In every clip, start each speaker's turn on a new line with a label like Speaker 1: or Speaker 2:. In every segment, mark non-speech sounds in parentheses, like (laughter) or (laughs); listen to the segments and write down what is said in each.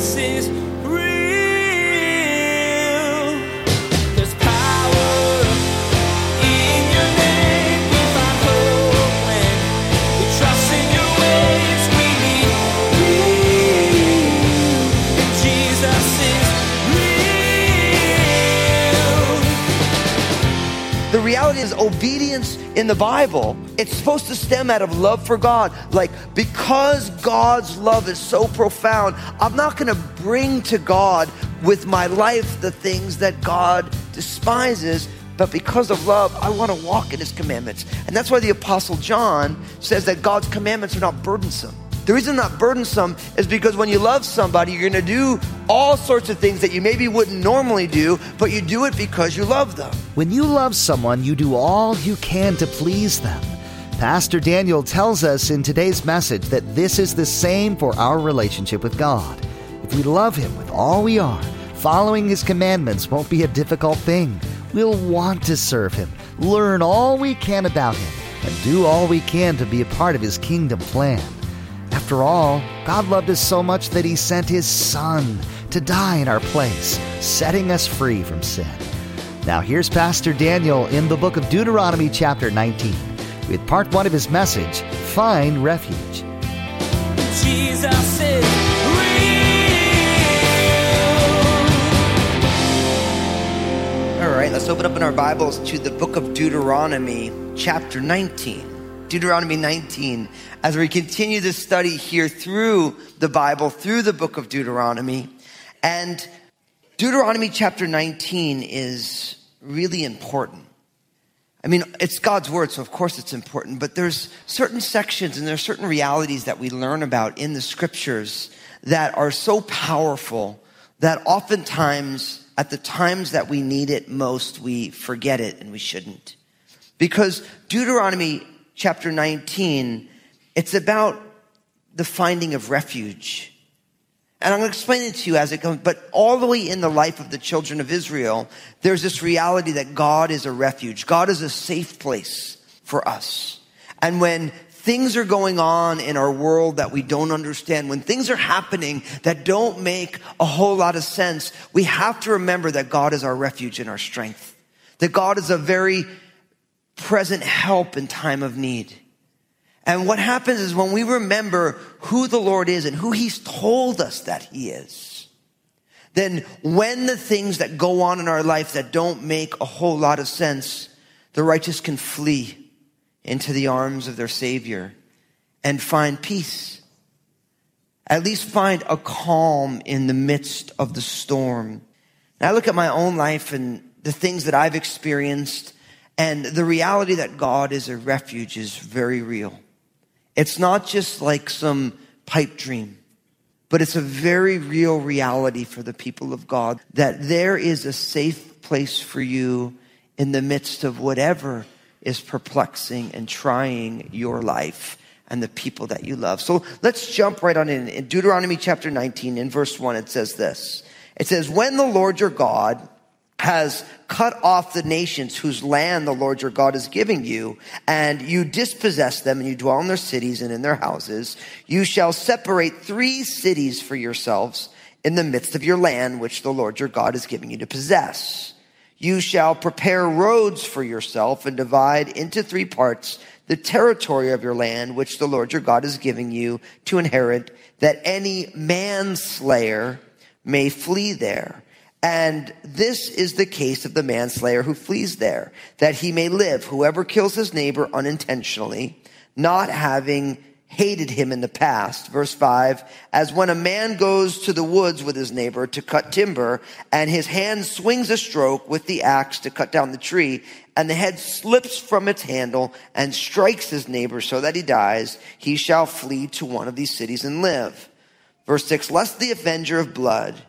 Speaker 1: Jesus is,
Speaker 2: obedience in the Bible, it's supposed to stem out of love for God. Like, because God's love is so profound, I'm not going to bring to God with my life the things that God despises. But because of love, I want to walk in his commandments. And that's why the Apostle John says that God's commandments are not burdensome. The reason not burdensome is because when you love somebody, you're going to do all sorts of things that you maybe wouldn't normally do, but you do it because you love them.
Speaker 3: When you love someone, you do all you can to please them. Pastor Daniel tells us in today's message that this is the same for our relationship with God. If we love Him with all we are, following His commandments won't be a difficult thing. We'll want to serve Him, learn all we can about Him, and do all we can to be a part of His kingdom plan. After all, God loved us so much that He sent His Son to die in our place, setting us free from sin. Now, here's Pastor Daniel in the book of Deuteronomy, chapter 19, with part one of his message Find Refuge.
Speaker 1: Jesus is real.
Speaker 2: All right, let's open up in our Bibles to the book of Deuteronomy, chapter 19. Deuteronomy 19. As we continue this study here through the Bible, through the book of Deuteronomy. And Deuteronomy chapter 19 is really important. I mean, it's God's word, so of course it's important, but there's certain sections and there's certain realities that we learn about in the scriptures that are so powerful that oftentimes at the times that we need it most, we forget it and we shouldn't. Because Deuteronomy chapter 19, it's about the finding of refuge. And I'm going to explain it to you as it comes, but all the way in the life of the children of Israel, there's this reality that God is a refuge. God is a safe place for us. And when things are going on in our world that we don't understand, when things are happening that don't make a whole lot of sense, we have to remember that God is our refuge and our strength. That God is a very present help in time of need. And what happens is when we remember who the Lord is and who He's told us that He is, then when the things that go on in our life that don't make a whole lot of sense, the righteous can flee into the arms of their Savior and find peace. At least find a calm in the midst of the storm. And I look at my own life and the things that I've experienced and the reality that God is a refuge is very real. It's not just like some pipe dream, but it's a very real reality for the people of God that there is a safe place for you in the midst of whatever is perplexing and trying your life and the people that you love. So let's jump right on in. In Deuteronomy chapter 19, in verse 1, it says this. It says, When the Lord your God has cut off the nations whose land the Lord your God is giving you, and you dispossess them, and you dwell in their cities and in their houses, you shall separate three cities for yourselves in the midst of your land, which the Lord your God is giving you to possess. You shall prepare roads for yourself and divide into three parts the territory of your land, which the Lord your God is giving you to inherit, that any manslayer may flee there. And this is the case of the manslayer who flees there, that he may live. Whoever kills his neighbor unintentionally, not having hated him in the past. Verse five, as when a man goes to the woods with his neighbor to cut timber and his hand swings a stroke with the axe to cut down the tree and the head slips from its handle and strikes his neighbor so that he dies, he shall flee to one of these cities and live. Verse six, lest the avenger of blood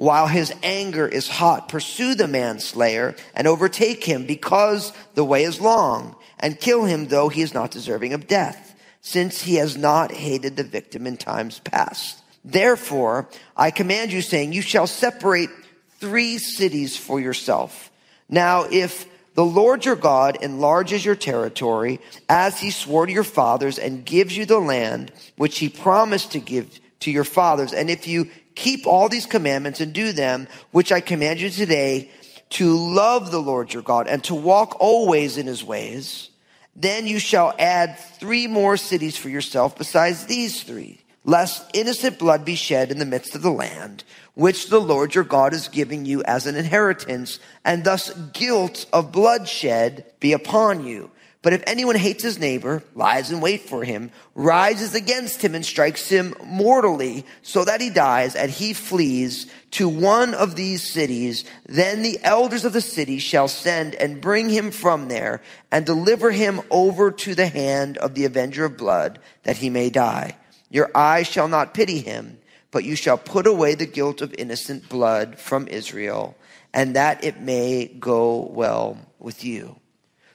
Speaker 2: while his anger is hot, pursue the manslayer and overtake him because the way is long and kill him though he is not deserving of death, since he has not hated the victim in times past. Therefore, I command you saying, you shall separate three cities for yourself. Now, if the Lord your God enlarges your territory as he swore to your fathers and gives you the land which he promised to give to your fathers. And if you keep all these commandments and do them, which I command you today, to love the Lord your God and to walk always in his ways, then you shall add three more cities for yourself besides these three, lest innocent blood be shed in the midst of the land, which the Lord your God is giving you as an inheritance, and thus guilt of bloodshed be upon you. But if anyone hates his neighbor, lies in wait for him, rises against him and strikes him mortally so that he dies and he flees to one of these cities, then the elders of the city shall send and bring him from there and deliver him over to the hand of the avenger of blood that he may die. Your eyes shall not pity him, but you shall put away the guilt of innocent blood from Israel and that it may go well with you.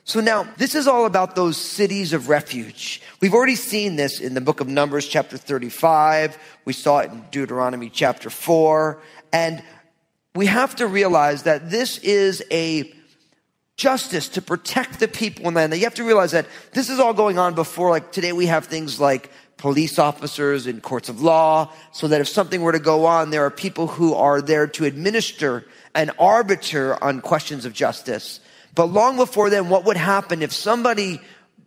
Speaker 2: So now, this is all about those cities of refuge. We've already seen this in the book of Numbers, chapter 35. We saw it in Deuteronomy, chapter 4. And we have to realize that this is a justice to protect the people in the land. You have to realize that this is all going on before, like today we have things like police officers in courts of law, so that if something were to go on, there are people who are there to administer and arbiter on questions of justice. But long before then, what would happen if somebody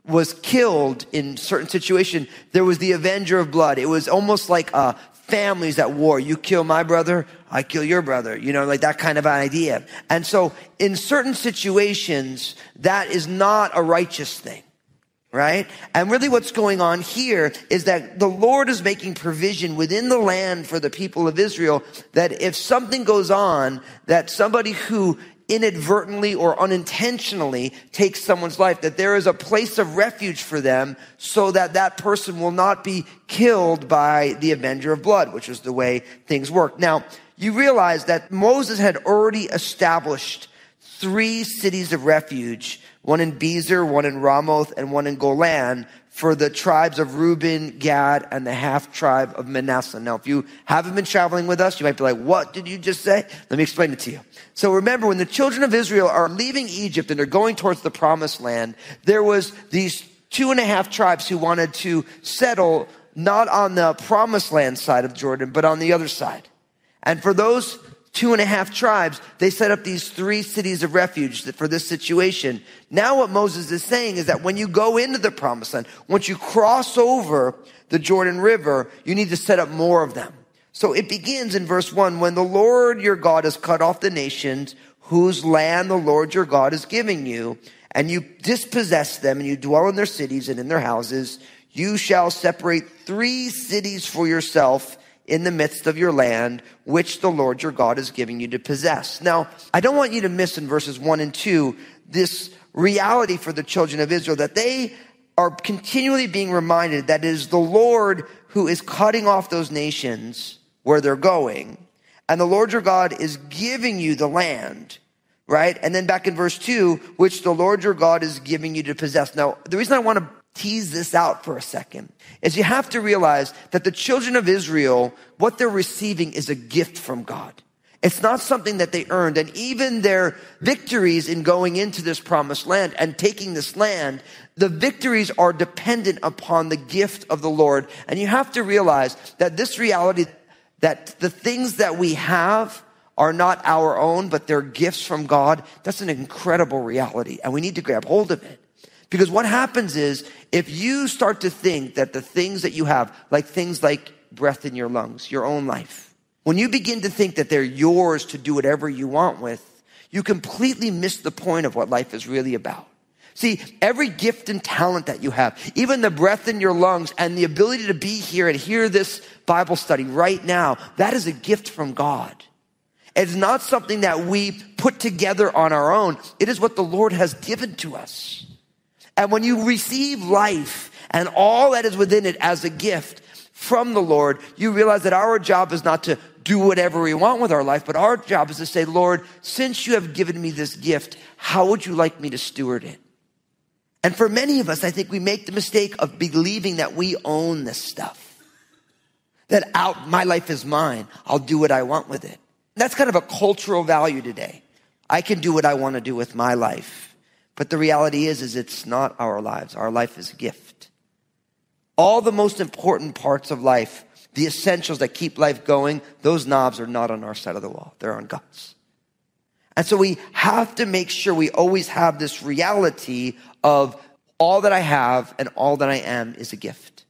Speaker 2: was killed in certain situation? There was the avenger of blood. It was almost like uh, families at war. You kill my brother, I kill your brother. You know, like that kind of idea. And so, in certain situations, that is not a righteous thing. Right? And really what's going on here is that the Lord is making provision within the land for the people of Israel that if something goes on, that somebody who inadvertently or unintentionally takes someone's life, that there is a place of refuge for them so that that person will not be killed by the avenger of blood, which is the way things work. Now, you realize that Moses had already established three cities of refuge, one in Bezer, one in Ramoth, and one in Golan, for the tribes of Reuben, Gad, and the half tribe of Manasseh. Now, if you haven't been traveling with us, you might be like, what did you just say? Let me explain it to you. So remember, when the children of Israel are leaving Egypt and they're going towards the promised land, there was these two and a half tribes who wanted to settle not on the promised land side of Jordan, but on the other side. And for those two and a half tribes, they set up these three cities of refuge for this situation. Now what Moses is saying is that when you go into the promised land, once you cross over the Jordan River, you need to set up more of them. So it begins in verse one, when the Lord your God has cut off the nations whose land the Lord your God is giving you, and you dispossess them and you dwell in their cities and in their houses, you shall separate three cities for yourself in the midst of your land, which the Lord your God is giving you to possess. Now, I don't want you to miss in verses one and two this reality for the children of Israel that they are continually being reminded that it is the Lord who is cutting off those nations where they're going. And the Lord your God is giving you the land, right? And then back in verse two, which the Lord your God is giving you to possess. Now, the reason I want to tease this out for a second is you have to realize that the children of Israel, what they're receiving is a gift from God. It's not something that they earned. And even their victories in going into this promised land and taking this land, the victories are dependent upon the gift of the Lord. And you have to realize that this reality, that the things that we have are not our own, but they're gifts from God, that's an incredible reality. And we need to grab hold of it. Because what happens is if you start to think that the things that you have, like things like breath in your lungs, your own life, when you begin to think that they're yours to do whatever you want with, you completely miss the point of what life is really about. See, every gift and talent that you have, even the breath in your lungs and the ability to be here and hear this Bible study right now, that is a gift from God. It's not something that we put together on our own. It is what the Lord has given to us. And when you receive life and all that is within it as a gift from the Lord, you realize that our job is not to do whatever we want with our life, but our job is to say, Lord, since you have given me this gift, how would you like me to steward it? And for many of us, I think we make the mistake of believing that we own this stuff. That out, my life is mine. I'll do what I want with it. That's kind of a cultural value today. I can do what I want to do with my life. But the reality is, is it's not our lives. Our life is a gift. All the most important parts of life the essentials that keep life going, those knobs are not on our side of the wall. They're on God's. And so we have to make sure we always have this reality of all that I have and all that I am is a gift.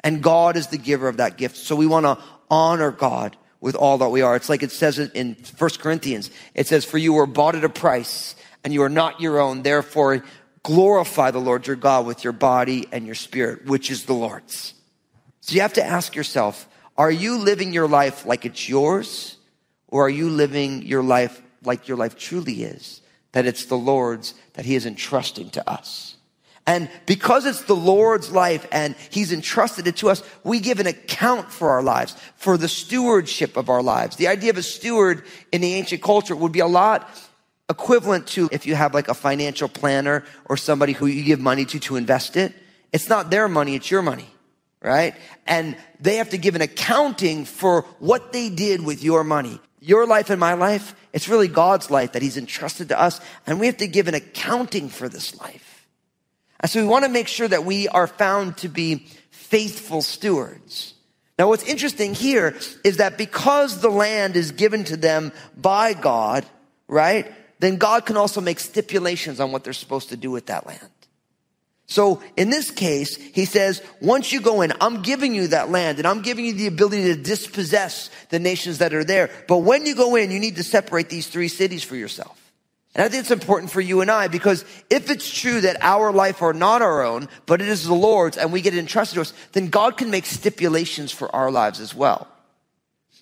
Speaker 2: And God is the giver of that gift. So we want to honor God with all that we are. It's like it says in 1 Corinthians. It says, for you were bought at a price and you are not your own. Therefore, glorify the Lord your God with your body and your spirit, which is the Lord's. So you have to ask yourself, are you living your life like it's yours? Or are you living your life like your life truly is? That it's the Lord's that he is entrusting to us. And because it's the Lord's life and He's entrusted it to us, we give an account for our lives, for the stewardship of our lives. The idea of a steward in the ancient culture would be a lot equivalent to if you have like a financial planner or somebody who you give money to to invest it. It's not their money, it's your money, right? And they have to give an accounting for what they did with your money. Your life and my life, it's really God's life that He's entrusted to us, and we have to give an accounting for this life. And so we want to make sure that we are found to be faithful stewards. Now, what's interesting here is that because the land is given to them by God, right? Then God can also make stipulations on what they're supposed to do with that land. So in this case, he says, once you go in, I'm giving you that land and I'm giving you the ability to dispossess the nations that are there. But when you go in, you need to separate these three cities for yourself. And I think it's important for you and I because if it's true that our life are not our own, but it is the Lord's and we get entrusted to us, then God can make stipulations for our lives as well.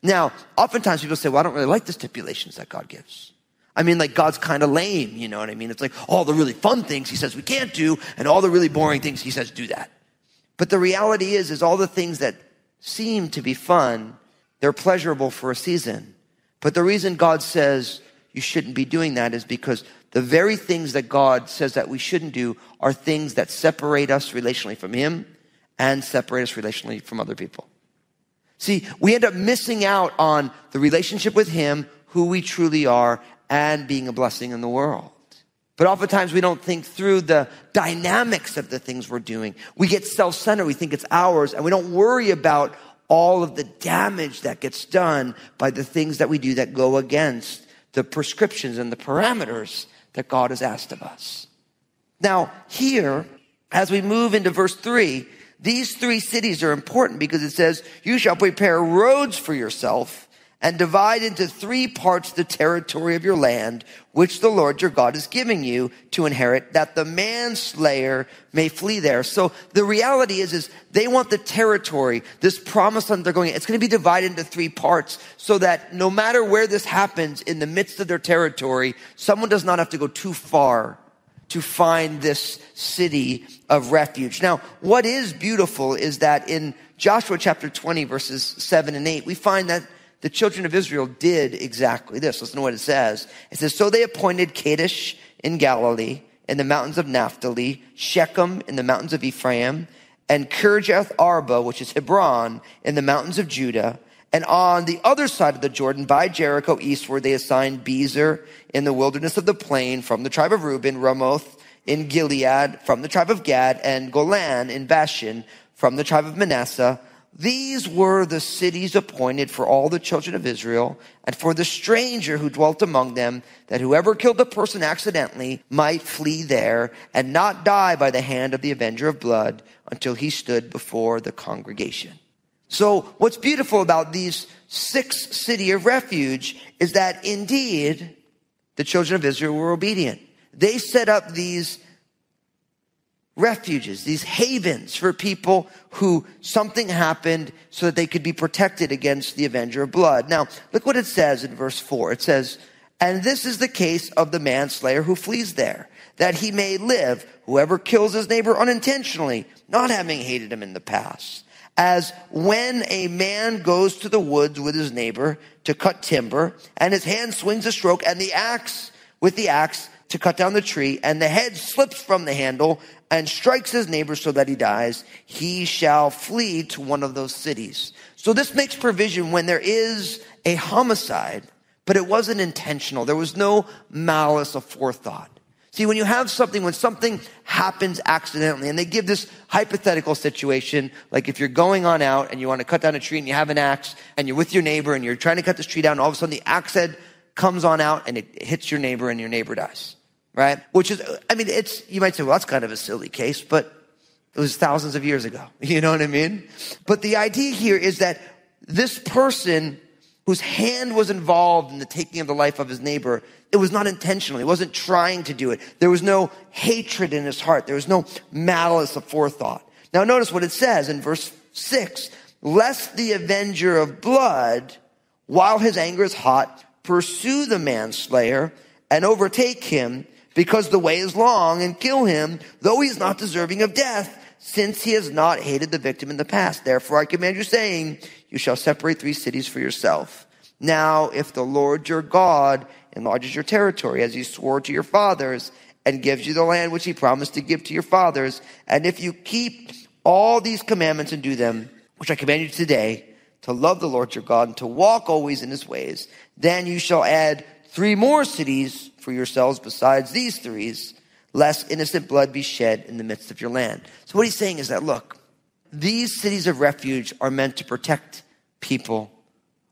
Speaker 2: Now, oftentimes people say, well, I don't really like the stipulations that God gives. I mean, like God's kind of lame, you know what I mean? It's like all the really fun things he says we can't do and all the really boring things he says do that. But the reality is, is all the things that seem to be fun, they're pleasurable for a season. But the reason God says, you shouldn't be doing that is because the very things that God says that we shouldn't do are things that separate us relationally from Him and separate us relationally from other people. See, we end up missing out on the relationship with Him, who we truly are, and being a blessing in the world. But oftentimes we don't think through the dynamics of the things we're doing. We get self centered, we think it's ours, and we don't worry about all of the damage that gets done by the things that we do that go against the prescriptions and the parameters that God has asked of us. Now, here, as we move into verse three, these three cities are important because it says, you shall prepare roads for yourself and divide into three parts the territory of your land, which the Lord your God is giving you to inherit, that the manslayer may flee there. So the reality is, is they want the territory, this promise land they're going, it's going to be divided into three parts so that no matter where this happens in the midst of their territory, someone does not have to go too far to find this city of refuge. Now, what is beautiful is that in Joshua chapter 20 verses 7 and 8, we find that the children of Israel did exactly this. Listen to what it says. It says, So they appointed Kadesh in Galilee, in the mountains of Naphtali, Shechem in the mountains of Ephraim, and Kirjath Arba, which is Hebron, in the mountains of Judah. And on the other side of the Jordan, by Jericho eastward, they assigned Bezer in the wilderness of the plain from the tribe of Reuben, Ramoth in Gilead from the tribe of Gad, and Golan in Bashan from the tribe of Manasseh these were the cities appointed for all the children of Israel and for the stranger who dwelt among them, that whoever killed a person accidentally might flee there and not die by the hand of the avenger of blood until he stood before the congregation. So what's beautiful about these six city of refuge is that indeed the children of Israel were obedient. They set up these refuges, these havens for people who something happened so that they could be protected against the avenger of blood. Now, look what it says in verse 4. It says, And this is the case of the manslayer who flees there, that he may live, whoever kills his neighbor unintentionally, not having hated him in the past. As when a man goes to the woods with his neighbor to cut timber, and his hand swings a stroke, and the axe, with the axe, to cut down the tree, and the head slips from the handle and strikes his neighbor so that he dies, he shall flee to one of those cities. So this makes provision when there is a homicide, but it wasn't intentional. There was no malice of forethought. See, when you have something, when something happens accidentally, and they give this hypothetical situation, like if you're going on out and you want to cut down a tree and you have an axe and you're with your neighbor and you're trying to cut this tree down, all of a sudden the axe head comes on out and it hits your neighbor and your neighbor dies. Right? Which is, I mean, it's, you might say, well, that's kind of a silly case, but it was thousands of years ago. (laughs) You know what I mean? But the idea here is that this person whose hand was involved in the taking of the life of his neighbor, it was not intentional. He wasn't trying to do it. There was no hatred in his heart. There was no malice of forethought. Now notice what it says in verse six, lest the avenger of blood, while his anger is hot, pursue the manslayer and overtake him because the way is long and kill him, though he is not deserving of death since he has not hated the victim in the past. Therefore, I command you, saying, You shall separate three cities for yourself. Now, if the Lord your God enlarges your territory, as he swore to your fathers, and gives you the land which he promised to give to your fathers, and if you keep all these commandments and do them, which I command you today, to love the Lord your God and to walk always in his ways, then you shall add three more cities for yourselves besides these threes lest innocent blood be shed in the midst of your land. So what he's saying is that, look, these cities of refuge are meant to protect people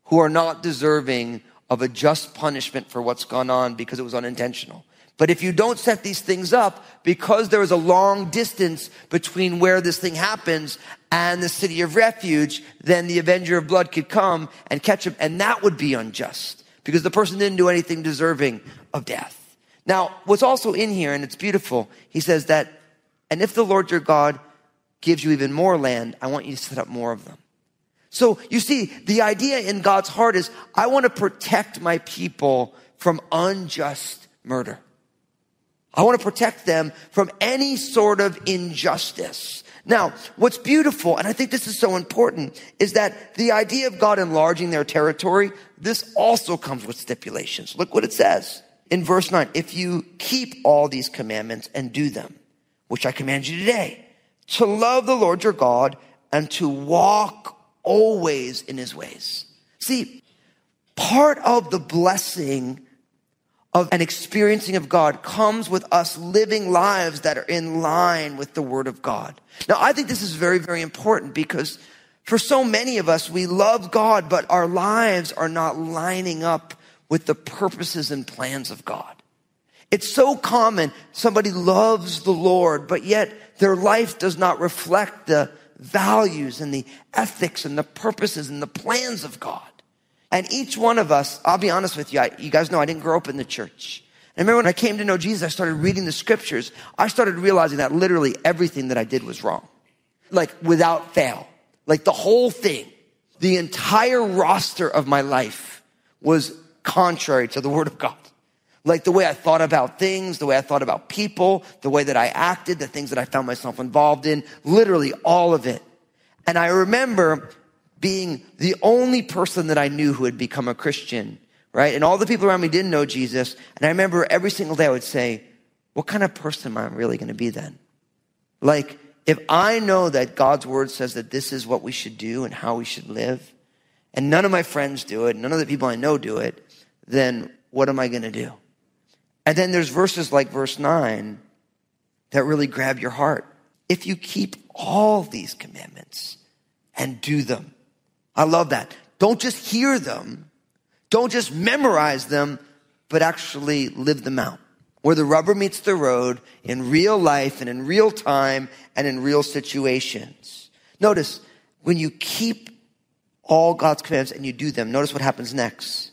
Speaker 2: who are not deserving of a just punishment for what's gone on because it was unintentional. But if you don't set these things up, because there is a long distance between where this thing happens and the city of refuge, then the avenger of blood could come and catch him, and that would be unjust because the person didn't do anything deserving of death. Now, what's also in here, and it's beautiful, he says that, and if the Lord your God gives you even more land, I want you to set up more of them. So you see, the idea in God's heart is, I want to protect my people from unjust murder. I want to protect them from any sort of injustice. Now, what's beautiful, and I think this is so important, is that the idea of God enlarging their territory, this also comes with stipulations. Look what it says in verse 9, if you keep all these commandments and do them, which I command you today, to love the Lord your God and to walk always in his ways. See, part of the blessing of an experiencing of God comes with us living lives that are in line with the word of God. Now, I think this is very, very important because for so many of us, we love God, but our lives are not lining up with the purposes and plans of God. It's so common. Somebody loves the Lord, but yet their life does not reflect the values and the ethics and the purposes and the plans of God. And each one of us, I'll be honest with you, I, you guys know I didn't grow up in the church. And I remember when I came to know Jesus, I started reading the scriptures. I started realizing that literally everything that I did was wrong. Like without fail. Like the whole thing. The entire roster of my life was contrary to the word of God. Like the way I thought about things, the way I thought about people, the way that I acted, the things that I found myself involved in, literally all of it. And I remember being the only person that I knew who had become a Christian, right? And all the people around me didn't know Jesus. And I remember every single day I would say, what kind of person am I really going to be then? Like, if I know that God's word says that this is what we should do and how we should live, and none of my friends do it, none of the people I know do it, then what am I going to do? And then there's verses like verse 9 that really grab your heart. If you keep all these commandments and do them, I love that. Don't just hear them, don't just memorize them, but actually live them out. Where the rubber meets the road in real life and in real time and in real situations. Notice, when you keep all God's commands and you do them, notice what happens next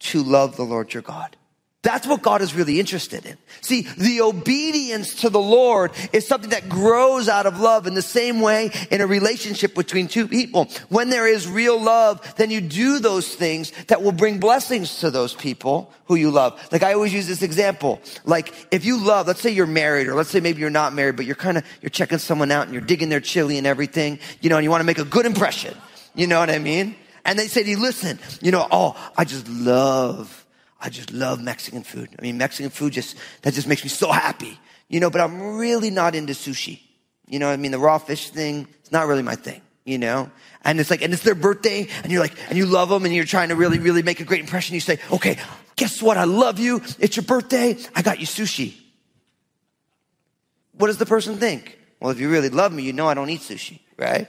Speaker 2: to love the Lord your God. That's what God is really interested in. See, the obedience to the Lord is something that grows out of love in the same way in a relationship between two people. When there is real love, then you do those things that will bring blessings to those people who you love. Like I always use this example. Like if you love, let's say you're married or let's say maybe you're not married, but you're kind of, you're checking someone out and you're digging their chili and everything, you know, and you want to make a good impression. You know what I mean? And they say to you, listen, you know, oh, I just love, I just love Mexican food. I mean, Mexican food just, that just makes me so happy. You know, but I'm really not into sushi. You know, I mean, the raw fish thing, it's not really my thing, you know? And it's like, and it's their birthday, and you're like, and you love them, and you're trying to really, really make a great impression. You say, okay, guess what? I love you. It's your birthday. I got you sushi. what does the person think? Well, if you really love me, you know I don't eat sushi, right?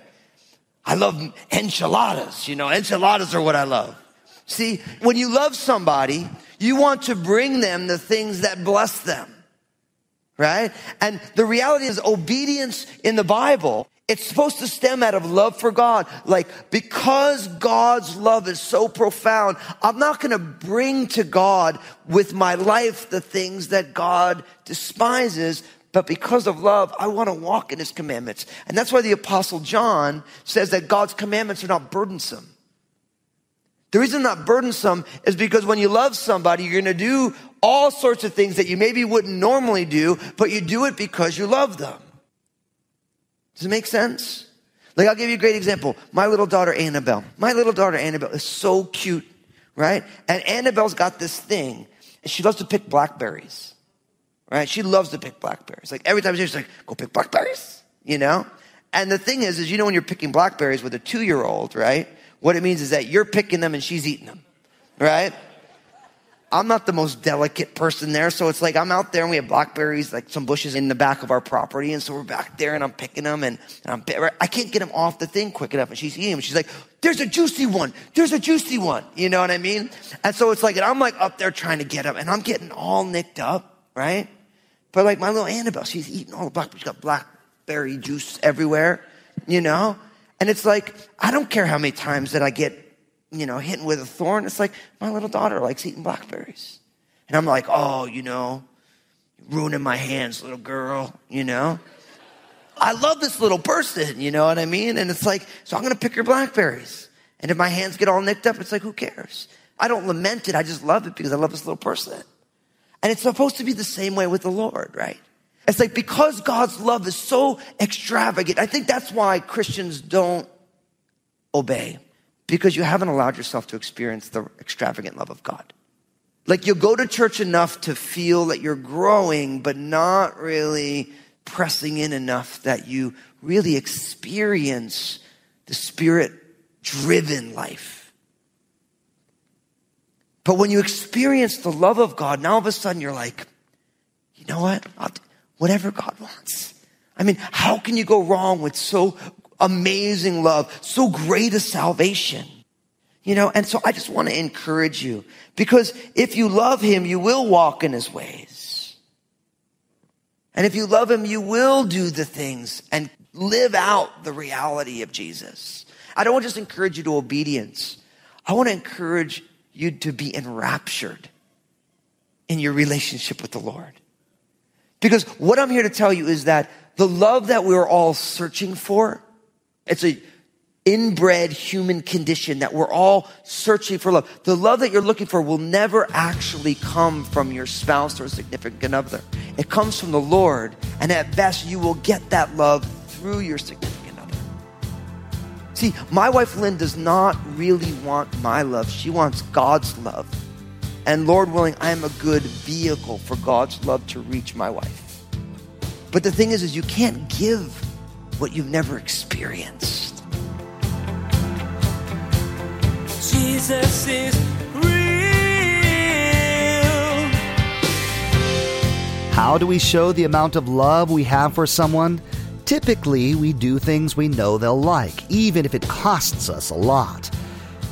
Speaker 2: I love enchiladas. You know, enchiladas are what I love. See, when you love somebody, you want to bring them the things that bless them. Right? And the reality is obedience in the Bible, it's supposed to stem out of love for God. Like, because God's love is so profound, I'm not going to bring to God with my life the things that God despises, but because of love, I want to walk in his commandments. And that's why the apostle John says that God's commandments are not burdensome. The reason not burdensome is because when you love somebody, you're going to do all sorts of things that you maybe wouldn't normally do, but you do it because you love them. Does it make sense? Like, I'll give you a great example. My little daughter, Annabelle. My little daughter, Annabelle, is so cute, right? And Annabelle's got this thing, and she loves to pick blackberries right? She loves to pick blackberries. Like every time she's like, go pick blackberries, you know? And the thing is, is you know when you're picking blackberries with a two year old, right? What it means is that you're picking them and she's eating them, right? I'm not the most delicate person there. So it's like I'm out there and we have blackberries, like some bushes in the back of our property. And so we're back there and I'm picking them and, and I'm, I can't get them off the thing quick enough. And she's eating them. She's like, there's a juicy one. There's a juicy one. You know what I mean? And so it's like, and I'm like up there trying to get them and I'm getting all nicked up, right? But like my little Annabelle, she's eating all the blackberries. She's got blackberry juice everywhere, you know? And it's like, I don't care how many times that I get, you know, hit with a thorn. It's like my little daughter likes eating blackberries. And I'm like, oh, you know, ruining my hands, little girl, you know? I love this little person, you know what I mean? And it's like, so I'm gonna pick her blackberries. And if my hands get all nicked up, it's like, who cares? I don't lament it, I just love it because I love this little person. And it's supposed to be the same way with the Lord, right? It's like because God's love is so extravagant, I think that's why Christians don't obey. Because you haven't allowed yourself to experience the extravagant love of God. Like you go to church enough to feel that you're growing, but not really pressing in enough that you really experience the spirit driven life. But when you experience the love of God, now all of a sudden you're like, you know what? Whatever God wants. I mean, how can you go wrong with so amazing love, so great a salvation? You know, and so I just want to encourage you because if you love him, you will walk in his ways. And if you love him, you will do the things and live out the reality of Jesus. I don't want to just encourage you to obedience. I want to encourage you to be enraptured in your relationship with the Lord. Because what I'm here to tell you is that the love that we're all searching for, it's a inbred human condition that we're all searching for love. The love that you're looking for will never actually come from your spouse or significant other. It comes from the Lord, and at best, you will get that love through your significant other. See, my wife Lynn does not really want my love. She wants God's love. And Lord willing, I am a good vehicle for God's love to reach my wife. But the thing is, is you can't give what you've never experienced.
Speaker 1: Jesus is real.
Speaker 3: How do we show the amount of love we have for someone? Typically, we do things we know they'll like, even if it costs us a lot.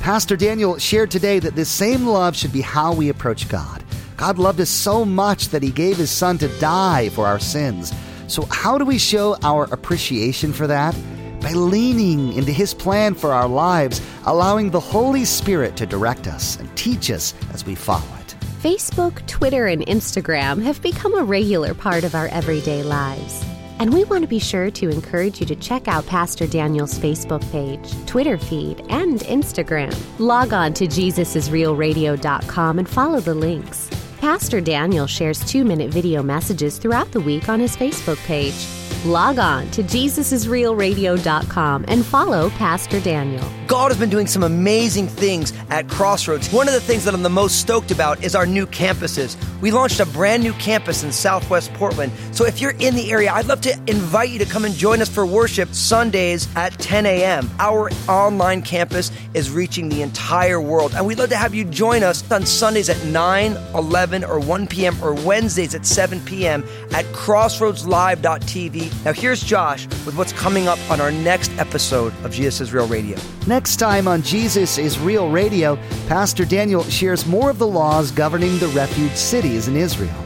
Speaker 3: Pastor Daniel shared today that this same love should be how we approach God. God loved us so much that he gave his son to die for our sins. So, how do we show our appreciation for that? By leaning into his plan for our lives, allowing the Holy Spirit to direct us and teach us as we follow it.
Speaker 4: Facebook, Twitter, and Instagram have become a regular part of our everyday lives. And we want to be sure to encourage you to check out Pastor Daniel's Facebook page, Twitter feed, and Instagram. Log on to JesusIsRealRadio.com and follow the links. Pastor Daniel shares two minute video messages throughout the week on his Facebook page. Log on to JesusIsRealRadio.com and follow Pastor Daniel.
Speaker 2: God has been doing some amazing things at Crossroads. One of the things that I'm the most stoked about is our new campuses. We launched a brand new campus in Southwest Portland. So if you're in the area, I'd love to invite you to come and join us for worship Sundays at 10 a.m. Our online campus is reaching the entire world, and we'd love to have you join us on Sundays at 9, 11, or 1 p.m., or Wednesdays at 7 p.m. at crossroadslive.tv. Now, here's Josh with what's coming up on our next episode of Jesus Real Radio.
Speaker 3: Next time on Jesus is Real Radio, Pastor Daniel shares more of the laws governing the refuge cities in Israel.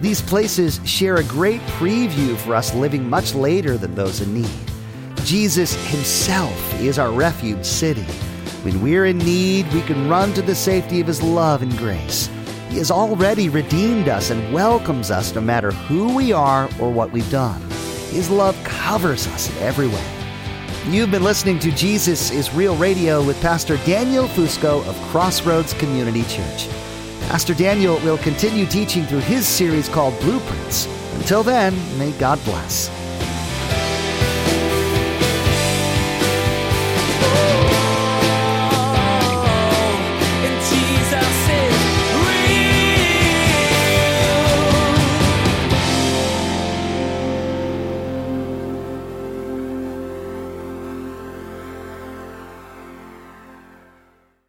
Speaker 3: These places share a great preview for us living much later than those in need. Jesus Himself is our refuge city. When we're in need, we can run to the safety of His love and grace. He has already redeemed us and welcomes us no matter who we are or what we've done. His love covers us in every way. You've been listening to Jesus is Real Radio with Pastor Daniel Fusco of Crossroads Community Church. Pastor Daniel will continue teaching through his series called Blueprints. Until then, may God bless.